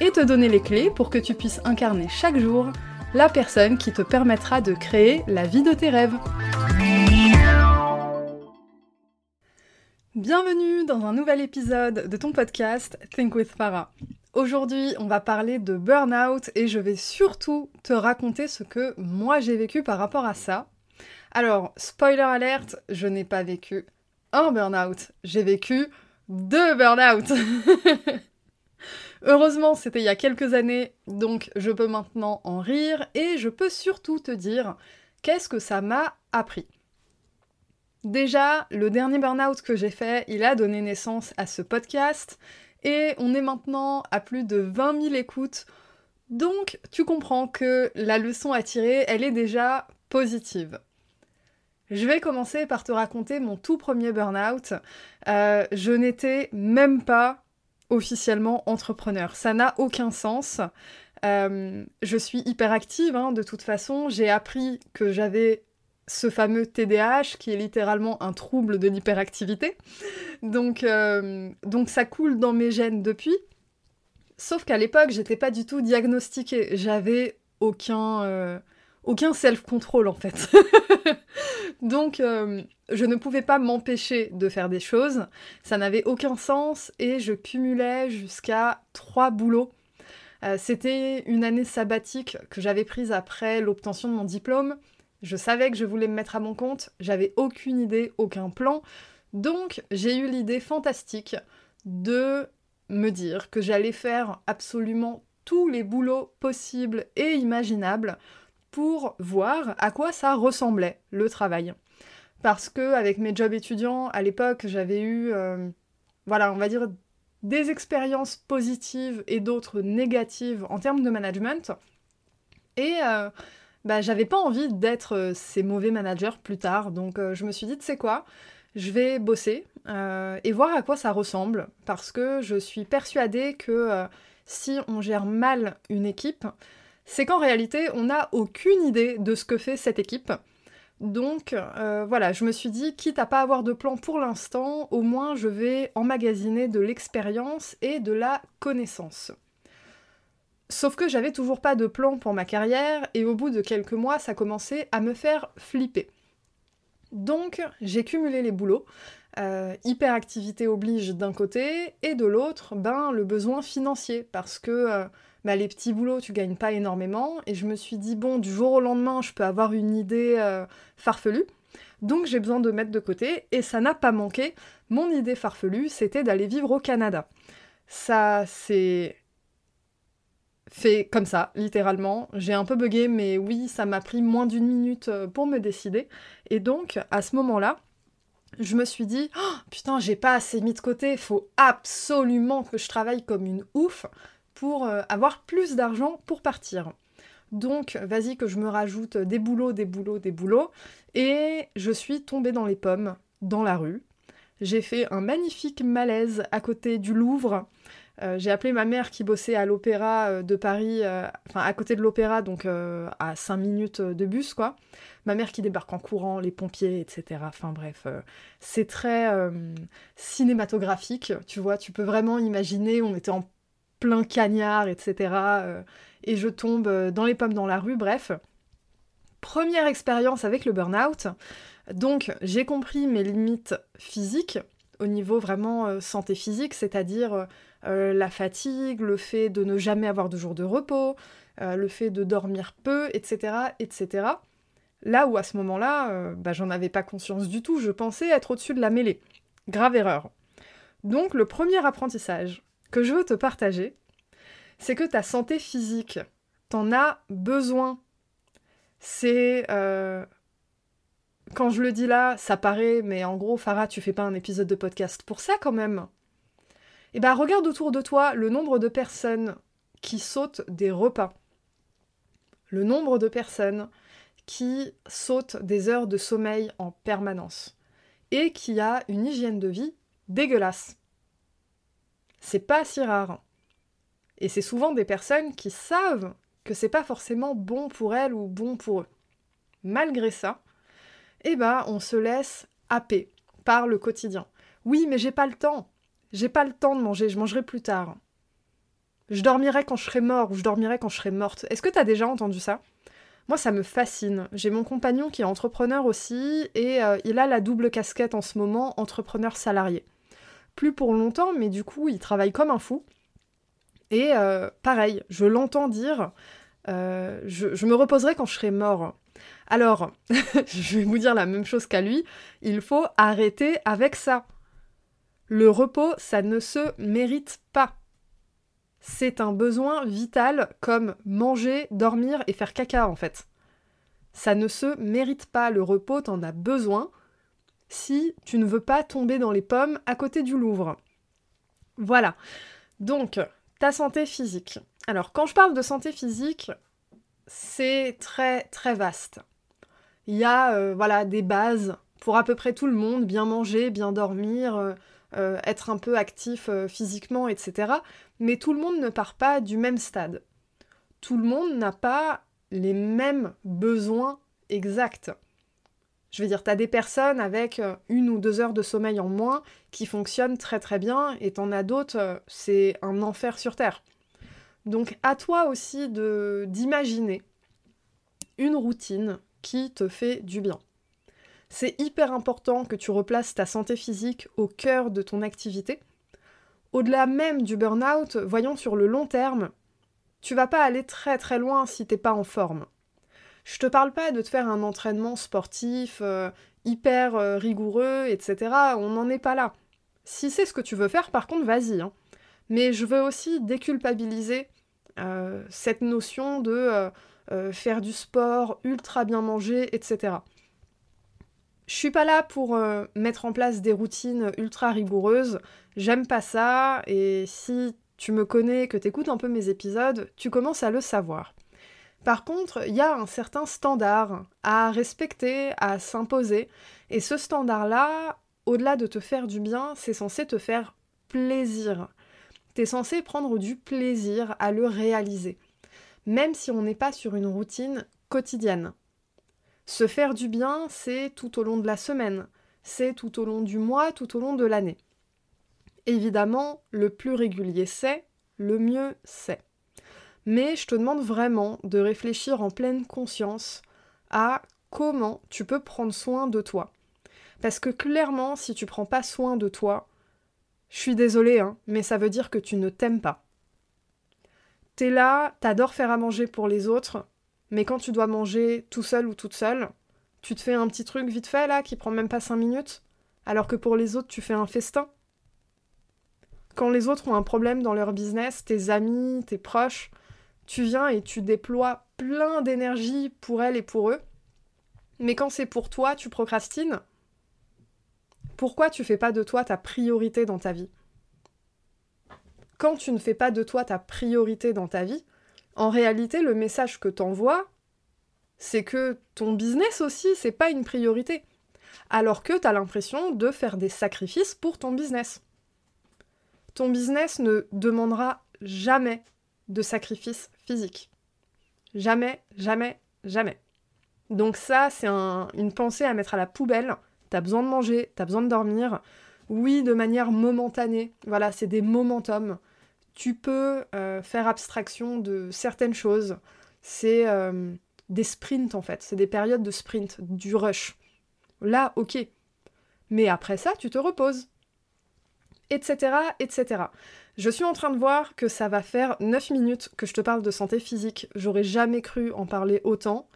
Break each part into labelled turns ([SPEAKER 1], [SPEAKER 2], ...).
[SPEAKER 1] et te donner les clés pour que tu puisses incarner chaque jour la personne qui te permettra de créer la vie de tes rêves. Bienvenue dans un nouvel épisode de ton podcast Think with Farah. Aujourd'hui, on va parler de burn-out et je vais surtout te raconter ce que moi j'ai vécu par rapport à ça. Alors, spoiler alerte, je n'ai pas vécu un burn-out, j'ai vécu deux burn-out. Heureusement, c'était il y a quelques années, donc je peux maintenant en rire et je peux surtout te dire qu'est-ce que ça m'a appris. Déjà, le dernier burn-out que j'ai fait, il a donné naissance à ce podcast et on est maintenant à plus de 20 000 écoutes. Donc tu comprends que la leçon à tirer, elle est déjà positive. Je vais commencer par te raconter mon tout premier burn-out. Euh, je n'étais même pas officiellement entrepreneur. Ça n'a aucun sens. Euh, je suis hyper active hein, de toute façon. J'ai appris que j'avais ce fameux TDAH qui est littéralement un trouble de l'hyperactivité. Donc, euh, donc ça coule dans mes gènes depuis. Sauf qu'à l'époque, j'étais pas du tout diagnostiquée. J'avais aucun, euh, aucun self-control en fait. donc euh, je ne pouvais pas m'empêcher de faire des choses. Ça n'avait aucun sens et je cumulais jusqu'à trois boulots. C'était une année sabbatique que j'avais prise après l'obtention de mon diplôme. Je savais que je voulais me mettre à mon compte, j'avais aucune idée, aucun plan. Donc j'ai eu l'idée fantastique de me dire que j'allais faire absolument tous les boulots possibles et imaginables pour voir à quoi ça ressemblait le travail. Parce que avec mes jobs étudiants à l'époque, j'avais eu euh, voilà, on va dire des expériences positives et d'autres négatives en termes de management. Et euh, bah, j'avais pas envie d'être euh, ces mauvais managers plus tard. Donc euh, je me suis dit, tu sais quoi, je vais bosser et voir à quoi ça ressemble. Parce que je suis persuadée que si on gère mal une équipe, c'est qu'en réalité, on n'a aucune idée de ce que fait cette équipe. Donc voilà, je me suis dit, quitte à pas avoir de plan pour l'instant, au moins je vais emmagasiner de l'expérience et de la connaissance. Sauf que j'avais toujours pas de plan pour ma carrière et au bout de quelques mois, ça commençait à me faire flipper. Donc j'ai cumulé les boulots, euh, hyperactivité oblige d'un côté et de l'autre, ben le besoin financier parce que euh, bah, les petits boulots tu gagnes pas énormément et je me suis dit bon du jour au lendemain je peux avoir une idée euh, farfelue. Donc j'ai besoin de mettre de côté et ça n'a pas manqué. Mon idée farfelue, c'était d'aller vivre au Canada. Ça, c'est fait comme ça, littéralement. J'ai un peu bugué, mais oui, ça m'a pris moins d'une minute euh, pour me décider. Et donc, à ce moment-là, je me suis dit, oh, putain, j'ai pas assez mis de côté, faut absolument que je travaille comme une ouf pour euh, avoir plus d'argent pour partir. Donc, vas-y que je me rajoute des boulots, des boulots, des boulots. Et je suis tombée dans les pommes, dans la rue. J'ai fait un magnifique malaise à côté du Louvre. Euh, j'ai appelé ma mère qui bossait à l'opéra euh, de Paris, enfin à côté de l'opéra, donc à 5 minutes de bus, quoi. Ma mère qui débarque en courant, les pompiers, etc. Enfin bref, c'est très cinématographique, tu vois, tu peux vraiment imaginer, on était en plein cagnard, etc. et je tombe dans les pommes dans la rue, bref. Première expérience avec le burn-out. Donc j'ai compris mes limites physiques au niveau vraiment santé physique, c'est-à-dire euh, la fatigue, le fait de ne jamais avoir de jour de repos, euh, le fait de dormir peu, etc., etc. Là où à ce moment-là, euh, bah, j'en avais pas conscience du tout, je pensais être au-dessus de la mêlée. Grave erreur. Donc le premier apprentissage que je veux te partager, c'est que ta santé physique, t'en as besoin. C'est... Quand je le dis là, ça paraît, mais en gros, Farah, tu fais pas un épisode de podcast pour ça quand même. Eh ben regarde autour de toi le nombre de personnes qui sautent des repas, le nombre de personnes qui sautent des heures de sommeil en permanence et qui a une hygiène de vie dégueulasse. C'est pas si rare. Et c'est souvent des personnes qui savent que c'est pas forcément bon pour elles ou bon pour eux. Malgré ça, eh ben, on se laisse happer par le quotidien. Oui, mais j'ai pas le temps. J'ai pas le temps de manger, je mangerai plus tard. Je dormirai quand je serai mort ou je dormirai quand je serai morte. Est-ce que t'as déjà entendu ça? Moi, ça me fascine. J'ai mon compagnon qui est entrepreneur aussi et euh, il a la double casquette en ce moment, entrepreneur salarié. Plus pour longtemps, mais du coup, il travaille comme un fou. Et euh, pareil, je l'entends dire, euh, je, je me reposerai quand je serai mort. Alors, je vais vous dire la même chose qu'à lui, il faut arrêter avec ça. Le repos, ça ne se mérite pas. C'est un besoin vital comme manger, dormir et faire caca en fait. Ça ne se mérite pas, le repos, t'en as besoin si tu ne veux pas tomber dans les pommes à côté du Louvre. Voilà. Donc, ta santé physique. Alors, quand je parle de santé physique, c'est très très vaste. Il y a euh, voilà des bases pour à peu près tout le monde, bien manger, bien dormir, euh, euh, être un peu actif physiquement, etc. Mais tout le monde ne part pas du même stade. Tout le monde n'a pas les mêmes besoins exacts. Je veux dire, tu as des personnes avec une ou deux heures de sommeil en moins qui fonctionnent très très bien, et t'en as d'autres, c'est un enfer sur Terre. Donc à toi aussi de d'imaginer une routine qui te fait du bien. C'est hyper important que tu replaces ta santé physique au cœur de ton activité. Au-delà même du burn-out, voyons sur le long terme, tu vas pas aller très très loin si t'es pas en forme. Je te parle pas de te faire un entraînement sportif euh, hyper euh, rigoureux, etc. On n'en est pas là. Si c'est ce que tu veux faire, par contre, vas-y. Hein. Mais je veux aussi déculpabiliser euh, cette notion de faire du sport, ultra bien manger, etc. Je suis pas là pour mettre en place des routines ultra rigoureuses. J'aime pas ça et si tu me connais, que t'écoutes un peu mes épisodes, tu commences à le savoir. Par contre, il y a un certain standard à respecter, à s'imposer, et ce standard-là, au-delà de te faire du bien, c'est censé te faire plaisir. T'es censé prendre du plaisir à le réaliser même si on n'est pas sur une routine quotidienne. Se faire du bien, c'est tout au long de la semaine, c'est tout au long du mois, tout au long de l'année. Évidemment, le plus régulier c'est, le mieux c'est. Mais je te demande vraiment de réfléchir en pleine conscience à comment tu peux prendre soin de toi. Parce que clairement, si tu prends pas soin de toi, je suis désolée, hein, mais ça veut dire que tu ne t'aimes pas. T'es là, t'adores faire à manger pour les autres, mais quand tu dois manger tout seul ou toute seule, tu te fais un petit truc vite fait là qui prend même pas 5 minutes, alors que pour les autres tu fais un festin. Quand les autres ont un problème dans leur business, tes amis, tes proches, tu viens et tu déploies plein d'énergie pour elles et pour eux. Mais quand c'est pour toi, tu procrastines. Pourquoi tu fais pas de toi ta priorité dans ta vie? Quand tu ne fais pas de toi ta priorité dans ta vie, en réalité, le message que t'envoies, c'est que ton business aussi, c'est pas une priorité. Alors que tu as l'impression de faire des sacrifices pour ton business. Ton business ne demandera jamais de sacrifice physique. Jamais, jamais, jamais. Donc ça, c'est une pensée à mettre à la poubelle. T'as besoin de manger, t'as besoin de dormir. Oui, de manière momentanée. Voilà, c'est des momentum tu peux euh, faire abstraction de certaines choses. C'est euh, des sprints en fait, c'est des périodes de sprint, du rush. Là, ok. Mais après ça, tu te reposes. Etc. etc. Je suis en train de voir que ça va faire 9 minutes que je te parle de santé physique. J'aurais jamais cru en parler autant,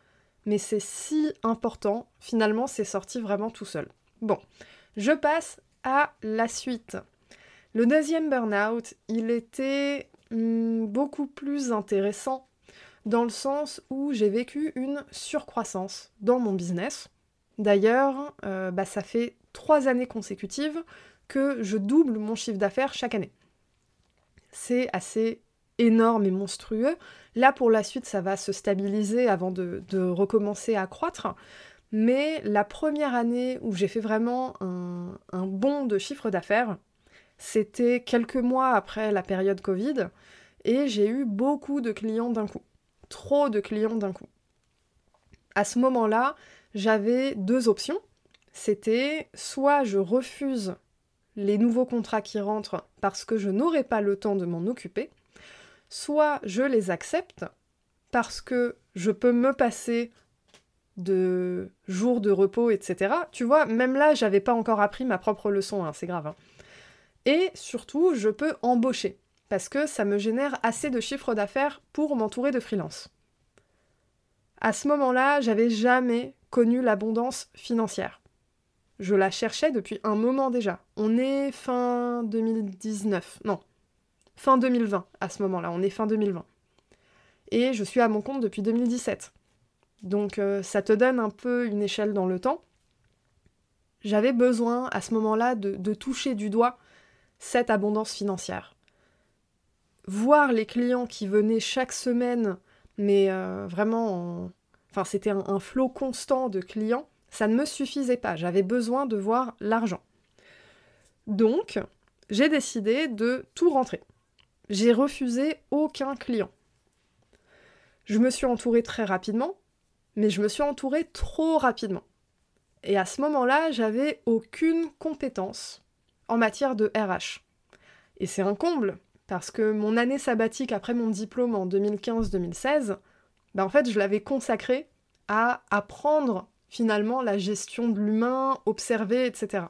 [SPEAKER 1] mais c'est si important. Finalement, c'est sorti vraiment tout seul. Bon, je passe à la suite. Le deuxième burn-out, il était hmm, beaucoup plus intéressant dans le sens où j'ai vécu une surcroissance dans mon business. D'ailleurs, euh, bah, ça fait trois années consécutives que je double mon chiffre d'affaires chaque année. C'est assez énorme et monstrueux. Là, pour la suite, ça va se stabiliser avant de, recommencer à croître. Mais la première année où j'ai fait vraiment un, un bond de chiffre d'affaires, c'était quelques mois après la période Covid, et j'ai eu beaucoup de clients d'un coup. Trop de clients d'un coup. À ce moment-là, j'avais deux options. C'était soit je refuse les nouveaux contrats qui rentrent parce que je n'aurai pas le temps de m'en occuper, soit je les accepte parce que je peux me passer de jours de repos, etc. Tu vois, même là, j'avais pas encore appris ma propre leçon, hein, c'est grave. Hein. Et surtout, je peux embaucher, parce que ça me génère assez de chiffre d'affaires pour m'entourer de freelance. À ce moment-là, j'avais jamais connu l'abondance financière. Je la cherchais depuis un moment déjà. On est fin 2019. Non. Fin 2020 à ce moment-là. On est fin 2020. Et je suis à mon compte depuis 2017. Donc euh, ça te donne un peu une échelle dans le temps. J'avais besoin à ce moment-là de, toucher du doigt cette abondance financière. Voir les clients qui venaient chaque semaine, mais euh, vraiment, enfin c'était un flot constant de clients, ça ne me suffisait pas, j'avais besoin de voir l'argent. Donc, j'ai décidé de tout rentrer. J'ai refusé aucun client. Je me suis entourée très rapidement, mais je me suis entourée trop rapidement. Et à ce moment-là, j'avais aucune compétence en matière de RH. Et c'est un comble, parce que mon année sabbatique après mon diplôme en 2015-2016, ben en fait, je l'avais consacrée à apprendre finalement la gestion de l'humain, observer, etc.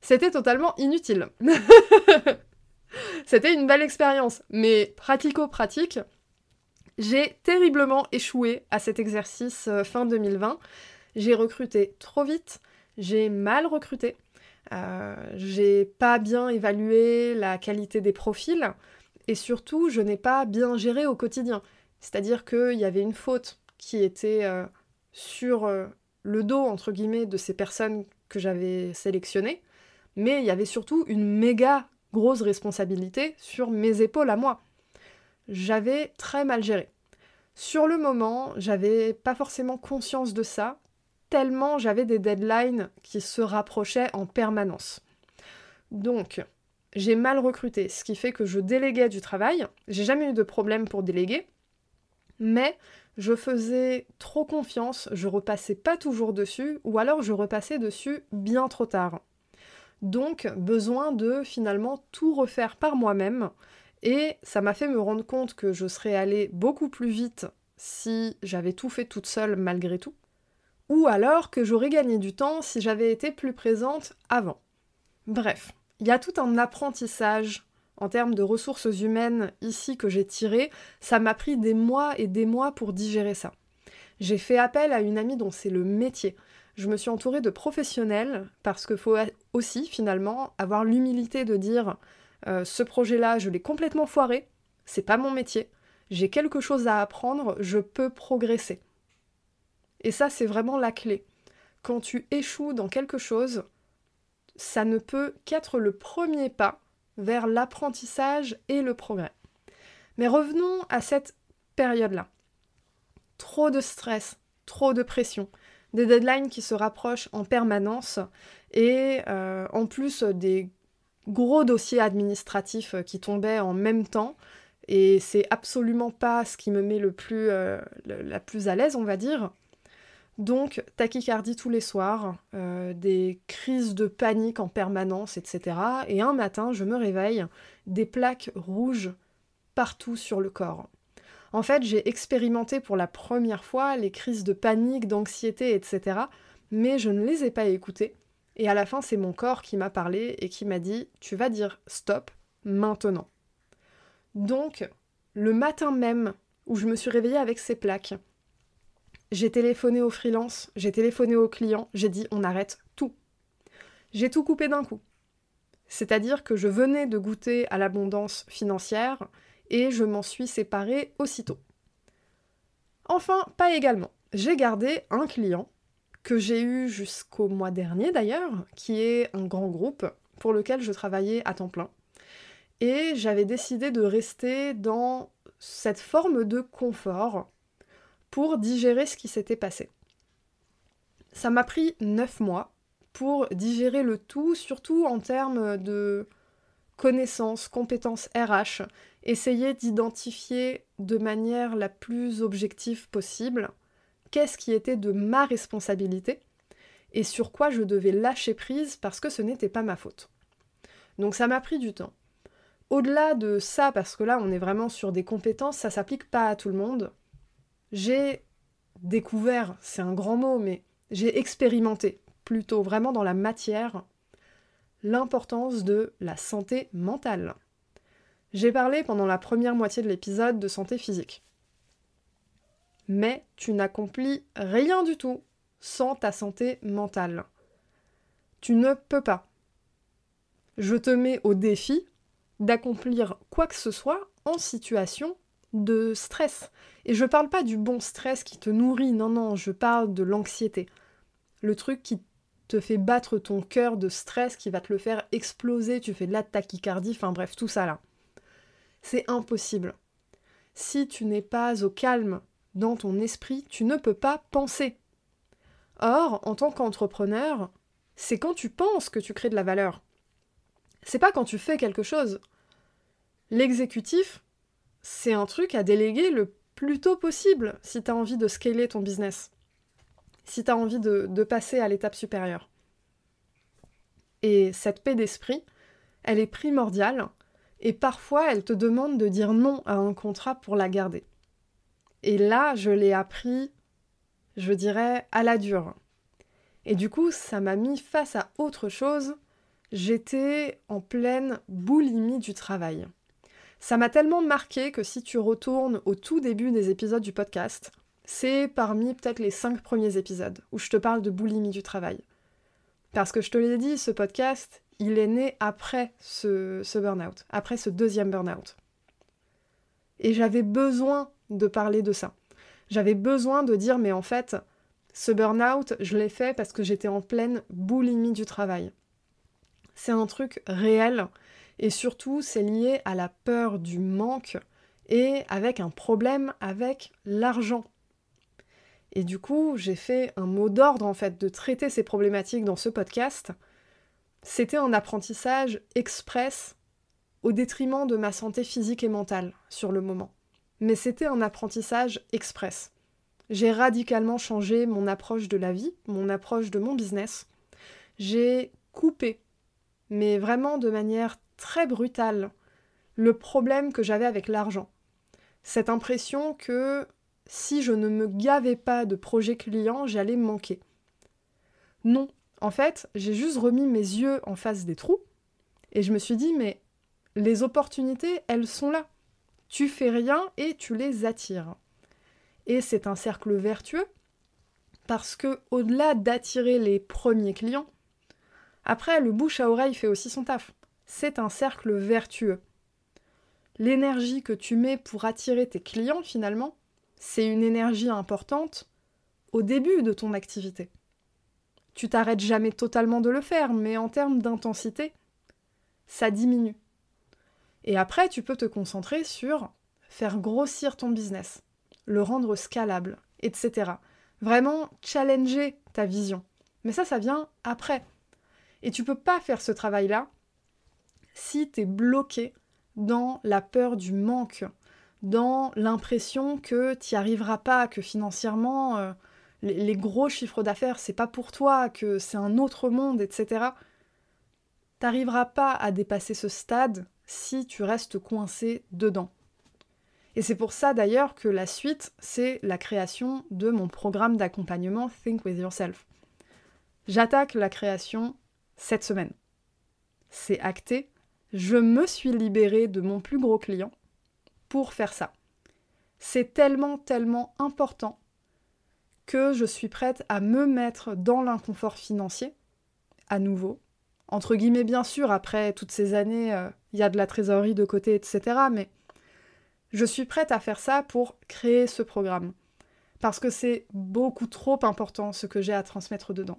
[SPEAKER 1] C'était totalement inutile. C'était une belle expérience, mais pratico-pratique, j'ai terriblement échoué à cet exercice euh, fin 2020. J'ai recruté trop vite, j'ai mal recruté, euh, j'ai pas bien évalué la qualité des profils, et surtout, je n'ai pas bien géré au quotidien. C'est-à-dire qu'il y avait une faute qui était euh, sur euh, le dos, entre guillemets, de ces personnes que j'avais sélectionnées, mais il y avait surtout une méga grosse responsabilité sur mes épaules à moi. J'avais très mal géré. Sur le moment, j'avais pas forcément conscience de ça, tellement j'avais des deadlines qui se rapprochaient en permanence. Donc, j'ai mal recruté, ce qui fait que je déléguais du travail. J'ai jamais eu de problème pour déléguer, mais je faisais trop confiance, je repassais pas toujours dessus, ou alors je repassais dessus bien trop tard. Donc, besoin de finalement tout refaire par moi-même, et ça m'a fait me rendre compte que je serais allée beaucoup plus vite si j'avais tout fait toute seule malgré tout, ou alors que j'aurais gagné du temps si j'avais été plus présente avant. Bref, il y a tout un apprentissage en termes de ressources humaines ici que j'ai tiré, ça m'a pris des mois et des mois pour digérer ça. J'ai fait appel à une amie dont c'est le métier. Je me suis entourée de professionnels parce qu'il faut aussi finalement avoir l'humilité de dire euh, ce projet-là, je l'ai complètement foiré, c'est pas mon métier, j'ai quelque chose à apprendre, je peux progresser. Et ça, c'est vraiment la clé. Quand tu échoues dans quelque chose, ça ne peut qu'être le premier pas vers l'apprentissage et le progrès. Mais revenons à cette période-là. Trop de stress, trop de pression, des deadlines qui se rapprochent en permanence et euh, en plus des gros dossiers administratifs qui tombaient en même temps. Et c'est absolument pas ce qui me met le plus, euh, la plus à l'aise, on va dire. Donc, tachycardie tous les soirs, euh, des crises de panique en permanence, etc. Et un matin, je me réveille, des plaques rouges partout sur le corps. En fait, j'ai expérimenté pour la première fois les crises de panique, d'anxiété, etc. Mais je ne les ai pas écoutées. Et à la fin, c'est mon corps qui m'a parlé et qui m'a dit Tu vas dire stop maintenant. Donc, le matin même où je me suis réveillée avec ces plaques, j'ai téléphoné au freelance, j'ai téléphoné au client, j'ai dit on arrête tout. J'ai tout coupé d'un coup. C'est-à-dire que je venais de goûter à l'abondance financière et je m'en suis séparée aussitôt. Enfin, pas également. J'ai gardé un client que j'ai eu jusqu'au mois dernier d'ailleurs, qui est un grand groupe pour lequel je travaillais à temps plein. Et j'avais décidé de rester dans cette forme de confort pour digérer ce qui s'était passé. Ça m'a pris neuf mois pour digérer le tout, surtout en termes de connaissances, compétences RH, essayer d'identifier de manière la plus objective possible qu'est-ce qui était de ma responsabilité et sur quoi je devais lâcher prise parce que ce n'était pas ma faute. Donc ça m'a pris du temps. Au-delà de ça, parce que là on est vraiment sur des compétences, ça s'applique pas à tout le monde, j'ai découvert, c'est un grand mot, mais j'ai expérimenté, plutôt vraiment dans la matière, l'importance de la santé mentale. J'ai parlé pendant la première moitié de l'épisode de santé physique. Mais tu n'accomplis rien du tout sans ta santé mentale. Tu ne peux pas. Je te mets au défi d'accomplir quoi que ce soit en situation de stress. Et je parle pas du bon stress qui te nourrit, non, non, je parle de l'anxiété. Le truc qui te fait battre ton cœur de stress, qui va te le faire exploser, tu fais de la tachycardie, enfin bref, tout ça là. C'est impossible. Si tu n'es pas au calme dans ton esprit, tu ne peux pas penser. Or, en tant qu'entrepreneur, c'est quand tu penses que tu crées de la valeur. C'est pas quand tu fais quelque chose. L'exécutif, c'est un truc à déléguer le plus tôt possible si tu as envie de scaler ton business, si tu as envie de, de passer à l'étape supérieure. Et cette paix d'esprit, elle est primordiale, et parfois elle te demande de dire non à un contrat pour la garder. Et là, je l'ai appris, je dirais, à la dure. Et du coup, ça m'a mis face à autre chose. J'étais en pleine boulimie du travail. Ça m'a tellement marqué que si tu retournes au tout début des épisodes du podcast, c'est parmi peut-être les cinq premiers épisodes où je te parle de boulimie du travail. Parce que je te l'ai dit, ce podcast, il est né après ce, ce burn-out, après ce deuxième burn-out. Et j'avais besoin de parler de ça. J'avais besoin de dire, mais en fait, ce burn-out, je l'ai fait parce que j'étais en pleine boulimie du travail. C'est un truc réel et surtout, c'est lié à la peur du manque et avec un problème avec l'argent. Et du coup, j'ai fait un mot d'ordre en fait de traiter ces problématiques dans ce podcast. C'était un apprentissage express au détriment de ma santé physique et mentale sur le moment. Mais c'était un apprentissage express. J'ai radicalement changé mon approche de la vie, mon approche de mon business. J'ai coupé, mais vraiment de manière très brutal le problème que j'avais avec l'argent. Cette impression que si je ne me gavais pas de projets clients, j'allais manquer. Non, en fait, j'ai juste remis mes yeux en face des trous et je me suis dit mais les opportunités, elles sont là. Tu fais rien et tu les attires. Et c'est un cercle vertueux parce que au-delà d'attirer les premiers clients, après le bouche à oreille fait aussi son taf c'est un cercle vertueux. L'énergie que tu mets pour attirer tes clients, finalement, c'est une énergie importante au début de ton activité. Tu t'arrêtes jamais totalement de le faire, mais en termes d'intensité, ça diminue. Et après, tu peux te concentrer sur faire grossir ton business, le rendre scalable, etc. Vraiment challenger ta vision. Mais ça, ça vient après. Et tu peux pas faire ce travail-là si tu es bloqué dans la peur du manque, dans l'impression que tu n'y arriveras pas, que financièrement, euh, les, gros chiffres d'affaires, c'est pas pour toi, que c'est un autre monde, etc. T'arriveras pas à dépasser ce stade si tu restes coincé dedans. Et c'est pour ça d'ailleurs que la suite, c'est la création de mon programme d'accompagnement Think With Yourself. J'attaque la création cette semaine. C'est acté, je me suis libérée de mon plus gros client pour faire ça. C'est tellement, tellement important que je suis prête à me mettre dans l'inconfort financier, à nouveau. Entre guillemets, bien sûr, après toutes ces années, euh, il y a de la trésorerie de côté, etc. Mais je suis prête à faire ça pour créer ce programme. Parce que c'est beaucoup trop important ce que j'ai à transmettre dedans.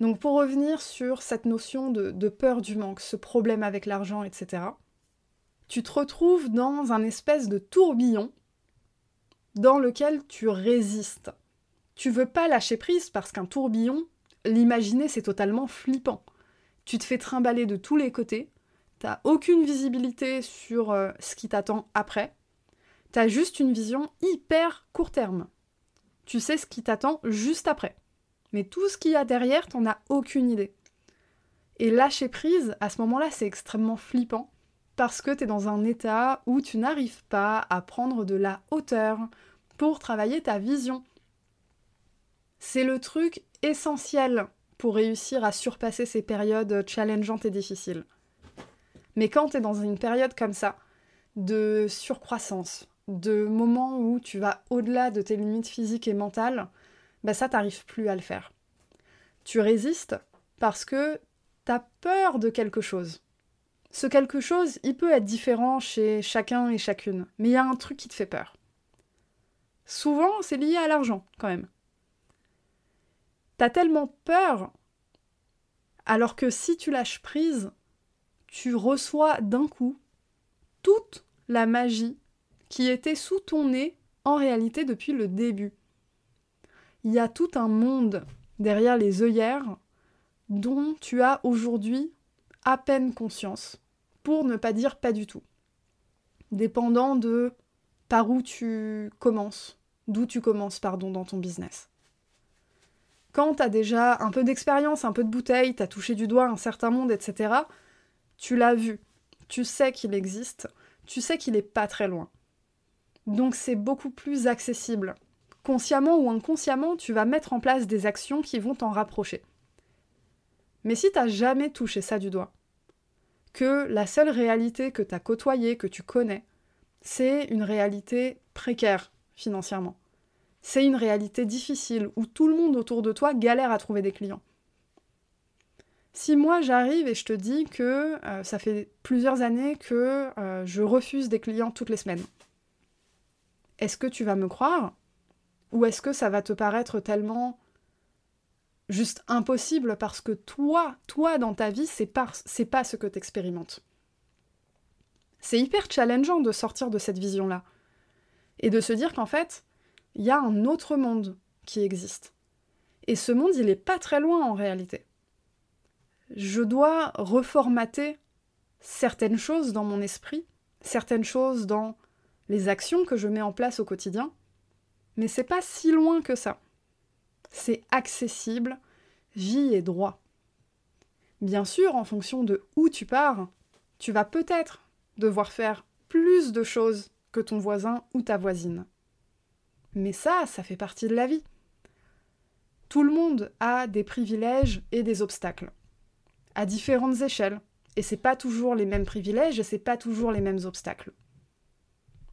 [SPEAKER 1] Donc pour revenir sur cette notion de, peur du manque, ce problème avec l'argent, etc., tu te retrouves dans un espèce de tourbillon dans lequel tu résistes. Tu veux pas lâcher prise parce qu'un tourbillon, l'imaginer c'est totalement flippant. Tu te fais trimballer de tous les côtés, t'as aucune visibilité sur euh, ce qui t'attend après, t'as juste une vision hyper court terme. Tu sais ce qui t'attend juste après. Mais tout ce qu'il y a derrière, t'en as aucune idée. Et lâcher prise, à ce moment-là, c'est extrêmement flippant parce que tu es dans un état où tu n'arrives pas à prendre de la hauteur pour travailler ta vision. C'est le truc essentiel pour réussir à surpasser ces périodes challengeantes et difficiles. Mais quand tu es dans une période comme ça, de surcroissance, de moments où tu vas au-delà de tes limites physiques et mentales, bah ça t'arrive plus à le faire. Tu résistes parce que t'as peur de quelque chose. Ce quelque chose, il peut être différent chez chacun et chacune, mais il y a un truc qui te fait peur. Souvent, c'est lié à l'argent, quand même. T'as tellement peur, alors que si tu lâches prise, tu reçois d'un coup toute la magie qui était sous ton nez en réalité depuis le début il y a tout un monde derrière les œillères dont tu as aujourd'hui à peine conscience, pour ne pas dire pas du tout. Dépendant de par où tu commences, d'où tu commences, pardon, dans ton business. Quand tu as déjà un peu d'expérience, un peu de bouteille, tu as touché du doigt un certain monde, etc., tu l'as vu, tu sais qu'il existe, tu sais qu'il est pas très loin. Donc c'est beaucoup plus accessible consciemment ou inconsciemment, tu vas mettre en place des actions qui vont t'en rapprocher. Mais si t'as jamais touché ça du doigt, que la seule réalité que t'as côtoyée, que tu connais, c'est une réalité précaire financièrement. C'est une réalité difficile où tout le monde autour de toi galère à trouver des clients. Si moi j'arrive et je te dis que euh, ça fait plusieurs années que euh, je refuse des clients toutes les semaines, est-ce que tu vas me croire ou est-ce que ça va te paraître tellement juste impossible parce que toi, toi dans ta vie, c'est pas, pas ce que t'expérimentes. C'est hyper challengeant de sortir de cette vision-là et de se dire qu'en fait, il y a un autre monde qui existe. Et ce monde, il est pas très loin en réalité. Je dois reformater certaines choses dans mon esprit, certaines choses dans les actions que je mets en place au quotidien, mais c'est pas si loin que ça. C'est accessible, vie et droit. Bien sûr, en fonction de où tu pars, tu vas peut-être devoir faire plus de choses que ton voisin ou ta voisine. Mais ça, ça fait partie de la vie. Tout le monde a des privilèges et des obstacles, à différentes échelles, et c'est pas toujours les mêmes privilèges et c'est pas toujours les mêmes obstacles.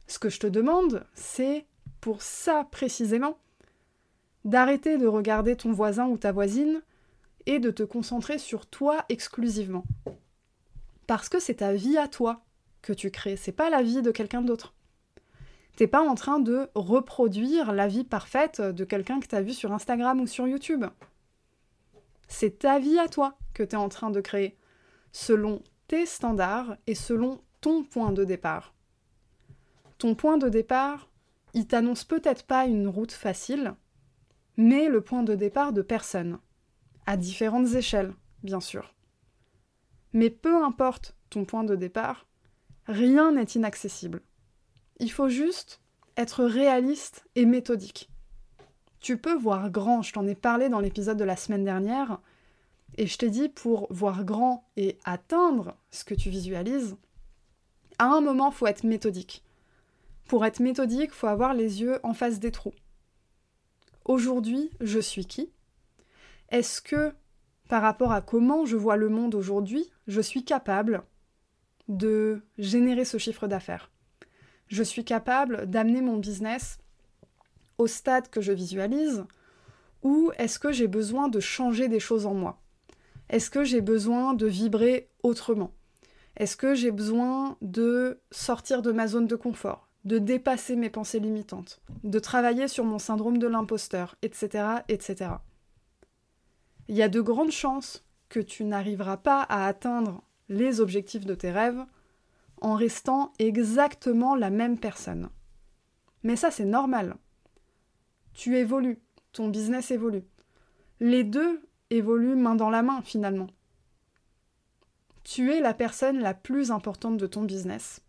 [SPEAKER 1] Ce que je te demande, c'est pour ça précisément, d'arrêter de regarder ton voisin ou ta voisine et de te concentrer sur toi exclusivement. Parce que c'est ta vie à toi que tu crées, c'est pas la vie de quelqu'un d'autre. T'es pas en train de reproduire la vie parfaite de quelqu'un que t'as vu sur Instagram ou sur YouTube. C'est ta vie à toi que tu es en train de créer, selon tes standards et selon ton point de départ. Ton point de départ, il t'annonce peut-être pas une route facile, mais le point de départ de personne, à différentes échelles, bien sûr. Mais peu importe ton point de départ, rien n'est inaccessible. Il faut juste être réaliste et méthodique. Tu peux voir grand, je t'en ai parlé dans l'épisode de la semaine dernière, et je t'ai dit pour voir grand et atteindre ce que tu visualises, à un moment, faut être méthodique. Pour être méthodique, faut avoir les yeux en face des trous. Aujourd'hui, je suis qui? Est-ce que, par rapport à comment je vois le monde aujourd'hui, je suis capable de générer ce chiffre d'affaires? Je suis capable d'amener mon business au stade que je visualise? Ou est-ce que j'ai besoin de changer des choses en moi? Est-ce que j'ai besoin de vibrer autrement? Est-ce que j'ai besoin de sortir de ma zone de confort? De dépasser mes pensées limitantes, de travailler sur mon syndrome de l'imposteur, etc., etc. il y a de grandes chances que tu n'arriveras pas à atteindre les objectifs de tes rêves en restant exactement la même personne. Mais ça, c'est normal. Tu évolues, ton business évolue. Les deux évoluent main dans la main finalement. Tu es la personne la plus importante de ton business.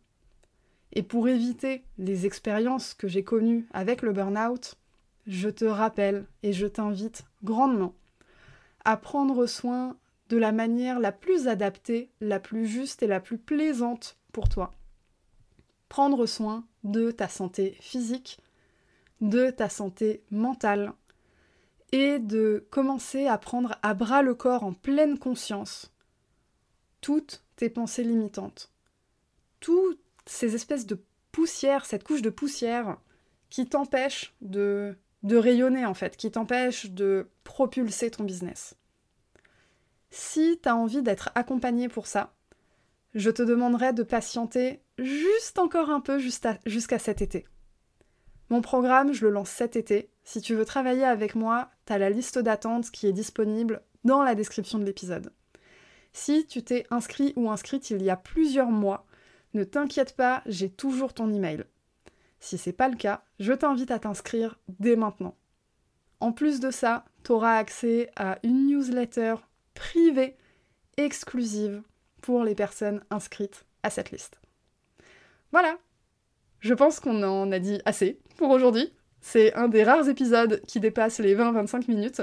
[SPEAKER 1] Et pour éviter les expériences que j'ai connues avec le burn-out, je te rappelle et je t'invite grandement à prendre soin de la manière la plus adaptée, la plus juste et la plus plaisante pour toi. Prendre soin de ta santé physique, de ta santé mentale, et de commencer à prendre à bras le corps en pleine conscience toutes tes pensées limitantes, ces espèces de poussière, cette couche de poussière qui t'empêche de, de rayonner en fait, qui t'empêche de propulser ton business. Si tu as envie d'être accompagné pour ça, je te demanderai de patienter juste encore un peu jusqu'à cet été. Mon programme, je le lance cet été. Si tu veux travailler avec moi, tu as la liste d'attente qui est disponible dans la description de l'épisode. Si tu t'es inscrit ou inscrite il y a plusieurs mois, ne t'inquiète pas, j'ai toujours ton email. Si c'est pas le cas, je t'invite à t'inscrire dès maintenant. En plus de ça, tu auras accès à une newsletter privée exclusive pour les personnes inscrites à cette liste. Voilà, je pense qu'on en a dit assez pour aujourd'hui. C'est un des rares épisodes qui dépasse les 20-25 minutes.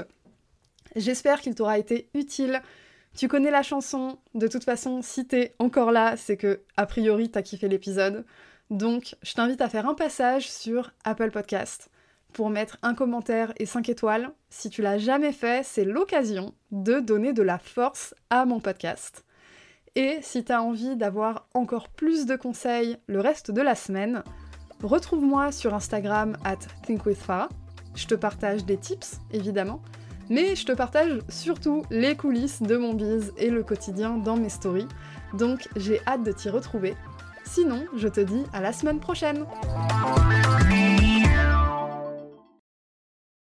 [SPEAKER 1] J'espère qu'il t'aura été utile. Tu connais la chanson, de toute façon, si t'es encore là, c'est que, a priori, t'as kiffé l'épisode. Donc, je t'invite à faire un passage sur Apple Podcast pour mettre un commentaire et 5 étoiles. Si tu l'as jamais fait, c'est l'occasion de donner de la force à mon podcast. Et si tu as envie d'avoir encore plus de conseils le reste de la semaine, retrouve-moi sur Instagram at thinkwithfarah. Je te partage des tips, évidemment, mais je te partage surtout les coulisses de mon biz et le quotidien dans mes stories. Donc j'ai hâte de t'y retrouver. Sinon, je te dis à la semaine prochaine